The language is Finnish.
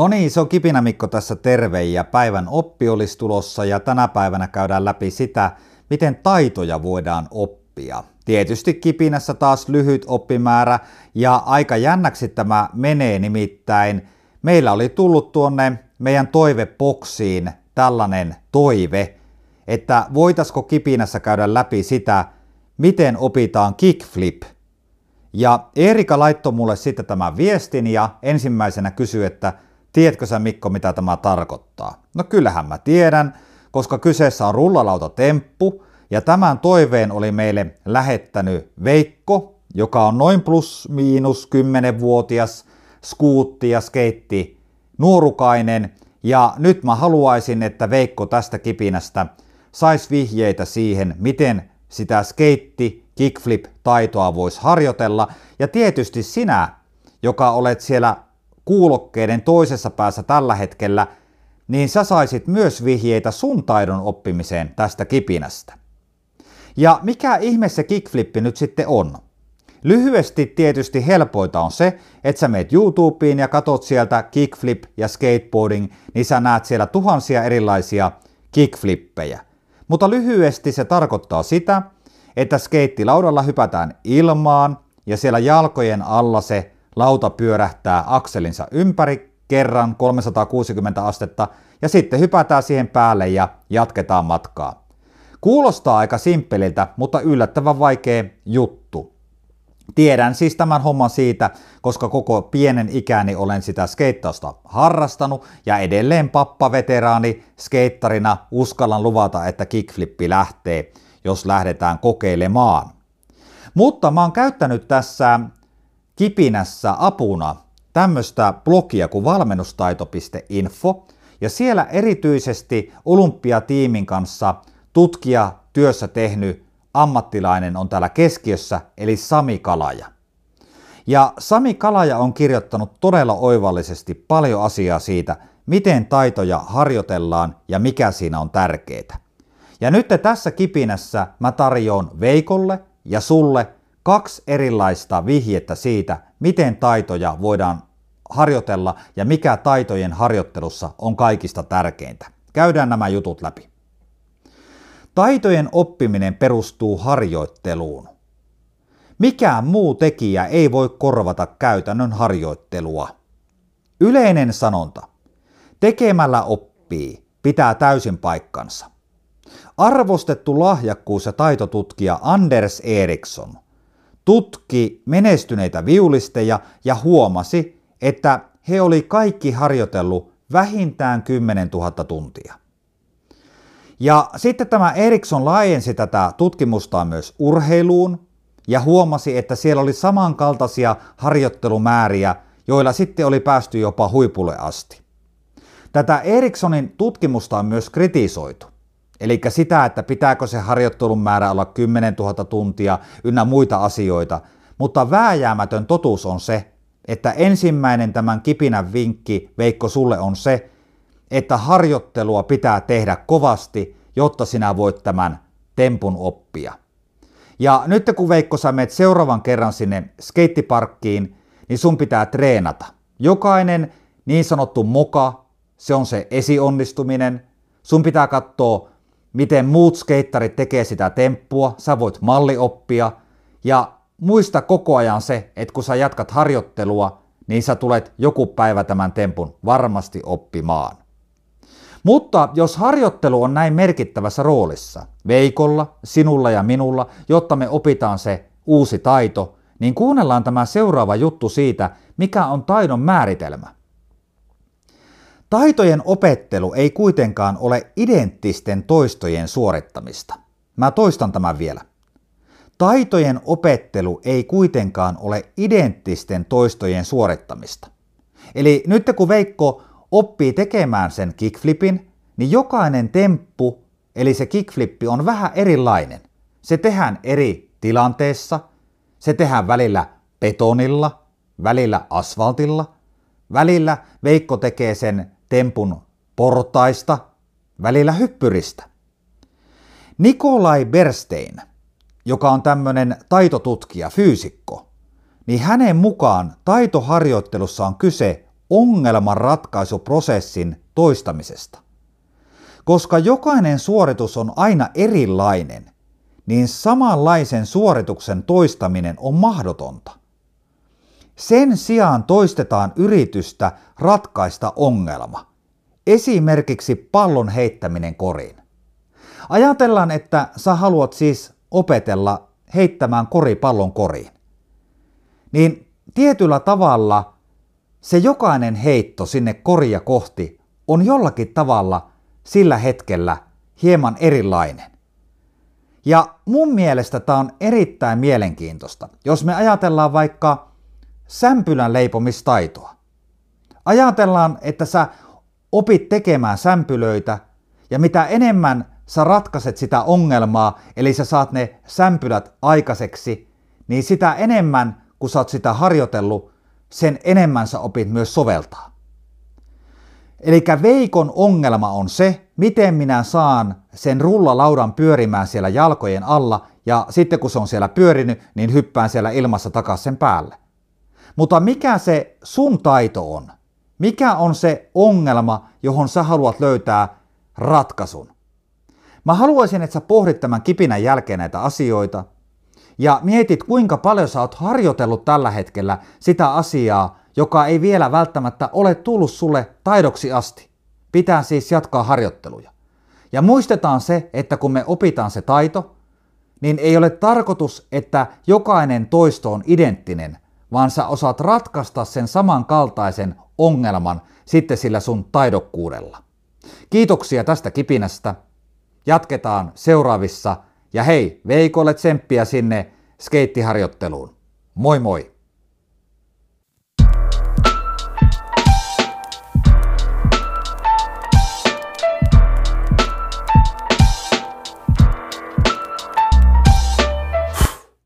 No niin, se on Kipinä Mikko tässä terve ja päivän oppi olisi tulossa ja tänä päivänä käydään läpi sitä, miten taitoja voidaan oppia. Tietysti Kipinässä taas lyhyt oppimäärä ja aika jännäksi tämä menee nimittäin. Meillä oli tullut tuonne meidän toivepoksiin tällainen toive, että voitaisiko Kipinässä käydä läpi sitä, miten opitaan kickflip. Ja Erika laittoi mulle sitten tämän viestin ja ensimmäisenä kysyi, että Tiedätkö sä Mikko, mitä tämä tarkoittaa? No kyllähän mä tiedän, koska kyseessä on rullalautotemppu, ja tämän toiveen oli meille lähettänyt Veikko, joka on noin plus miinus 10-vuotias skuutti ja skeitti nuorukainen, ja nyt mä haluaisin, että Veikko tästä kipinästä saisi vihjeitä siihen, miten sitä skeitti, kickflip-taitoa voisi harjoitella, ja tietysti sinä, joka olet siellä kuulokkeiden toisessa päässä tällä hetkellä, niin sä saisit myös vihjeitä sun taidon oppimiseen tästä kipinästä. Ja mikä ihme se kickflippi nyt sitten on? Lyhyesti tietysti helpoita on se, että sä meet YouTubeen ja katot sieltä kickflip ja skateboarding, niin sä näet siellä tuhansia erilaisia kickflippejä. Mutta lyhyesti se tarkoittaa sitä, että skeittilaudalla hypätään ilmaan ja siellä jalkojen alla se lauta pyörähtää akselinsa ympäri kerran 360 astetta ja sitten hypätään siihen päälle ja jatketaan matkaa. Kuulostaa aika simppeliltä, mutta yllättävän vaikea juttu. Tiedän siis tämän homman siitä, koska koko pienen ikäni olen sitä skeittausta harrastanut ja edelleen pappa-veteraani skeittarina uskallan luvata, että kickflippi lähtee, jos lähdetään kokeilemaan. Mutta mä oon käyttänyt tässä kipinässä apuna tämmöistä blogia kuin valmennustaito.info, ja siellä erityisesti olympiatiimin kanssa tutkija työssä tehnyt ammattilainen on täällä keskiössä, eli Sami Kalaja. Ja Sami Kalaja on kirjoittanut todella oivallisesti paljon asiaa siitä, miten taitoja harjoitellaan ja mikä siinä on tärkeää. Ja nyt tässä kipinässä mä tarjoan Veikolle ja sulle kaksi erilaista vihjettä siitä, miten taitoja voidaan harjoitella ja mikä taitojen harjoittelussa on kaikista tärkeintä. Käydään nämä jutut läpi. Taitojen oppiminen perustuu harjoitteluun. Mikään muu tekijä ei voi korvata käytännön harjoittelua. Yleinen sanonta. Tekemällä oppii pitää täysin paikkansa. Arvostettu lahjakkuus- ja taitotutkija Anders Eriksson – tutki menestyneitä viulisteja ja huomasi, että he oli kaikki harjoitellut vähintään 10 000 tuntia. Ja sitten tämä Eriksson laajensi tätä tutkimustaan myös urheiluun ja huomasi, että siellä oli samankaltaisia harjoittelumääriä, joilla sitten oli päästy jopa huipulle asti. Tätä Erikssonin tutkimusta on myös kritisoitu. Eli sitä, että pitääkö se harjoittelun määrä olla 10 000 tuntia ynnä muita asioita, mutta vääjäämätön totuus on se, että ensimmäinen tämän kipinän vinkki, Veikko, sulle on se, että harjoittelua pitää tehdä kovasti, jotta sinä voit tämän tempun oppia. Ja nyt kun Veikko sä menet seuraavan kerran sinne skeittiparkkiin, niin sun pitää treenata. Jokainen niin sanottu moka, se on se esionnistuminen. Sun pitää katsoa miten muut skeittarit tekee sitä temppua, sä voit mallioppia ja muista koko ajan se, että kun sä jatkat harjoittelua, niin sä tulet joku päivä tämän tempun varmasti oppimaan. Mutta jos harjoittelu on näin merkittävässä roolissa, Veikolla, sinulla ja minulla, jotta me opitaan se uusi taito, niin kuunnellaan tämä seuraava juttu siitä, mikä on taidon määritelmä. Taitojen opettelu ei kuitenkaan ole identtisten toistojen suorittamista. Mä toistan tämän vielä. Taitojen opettelu ei kuitenkaan ole identtisten toistojen suorittamista. Eli nyt kun Veikko oppii tekemään sen kickflipin, niin jokainen temppu, eli se kickflippi on vähän erilainen. Se tehdään eri tilanteessa, se tehdään välillä betonilla, välillä asfaltilla, välillä Veikko tekee sen tempun portaista, välillä hyppyristä. Nikolai Berstein, joka on tämmöinen taitotutkija, fyysikko, niin hänen mukaan taitoharjoittelussa on kyse ongelmanratkaisuprosessin toistamisesta. Koska jokainen suoritus on aina erilainen, niin samanlaisen suorituksen toistaminen on mahdotonta. Sen sijaan toistetaan yritystä ratkaista ongelma. Esimerkiksi pallon heittäminen koriin. Ajatellaan, että sä haluat siis opetella heittämään koripallon koriin. Niin tietyllä tavalla se jokainen heitto sinne koria kohti on jollakin tavalla sillä hetkellä hieman erilainen. Ja mun mielestä tämä on erittäin mielenkiintoista, jos me ajatellaan vaikka sämpylän leipomistaitoa. Ajatellaan, että sä opit tekemään sämpylöitä ja mitä enemmän sä ratkaiset sitä ongelmaa, eli sä saat ne sämpylät aikaiseksi, niin sitä enemmän, kun sä oot sitä harjoitellut, sen enemmän sä opit myös soveltaa. Eli Veikon ongelma on se, miten minä saan sen rullalaudan pyörimään siellä jalkojen alla ja sitten kun se on siellä pyörinyt, niin hyppään siellä ilmassa takaisin sen päälle. Mutta mikä se sun taito on? Mikä on se ongelma, johon sä haluat löytää ratkaisun? Mä haluaisin, että sä pohdit tämän kipinän jälkeen näitä asioita ja mietit, kuinka paljon sä oot harjoitellut tällä hetkellä sitä asiaa, joka ei vielä välttämättä ole tullut sulle taidoksi asti. Pitää siis jatkaa harjoitteluja. Ja muistetaan se, että kun me opitaan se taito, niin ei ole tarkoitus, että jokainen toisto on identtinen, vaan sä osaat ratkaista sen samankaltaisen ongelman sitten sillä sun taidokkuudella. Kiitoksia tästä kipinästä. Jatketaan seuraavissa. Ja hei, Veikolle tsemppiä sinne skeittiharjoitteluun. Moi moi!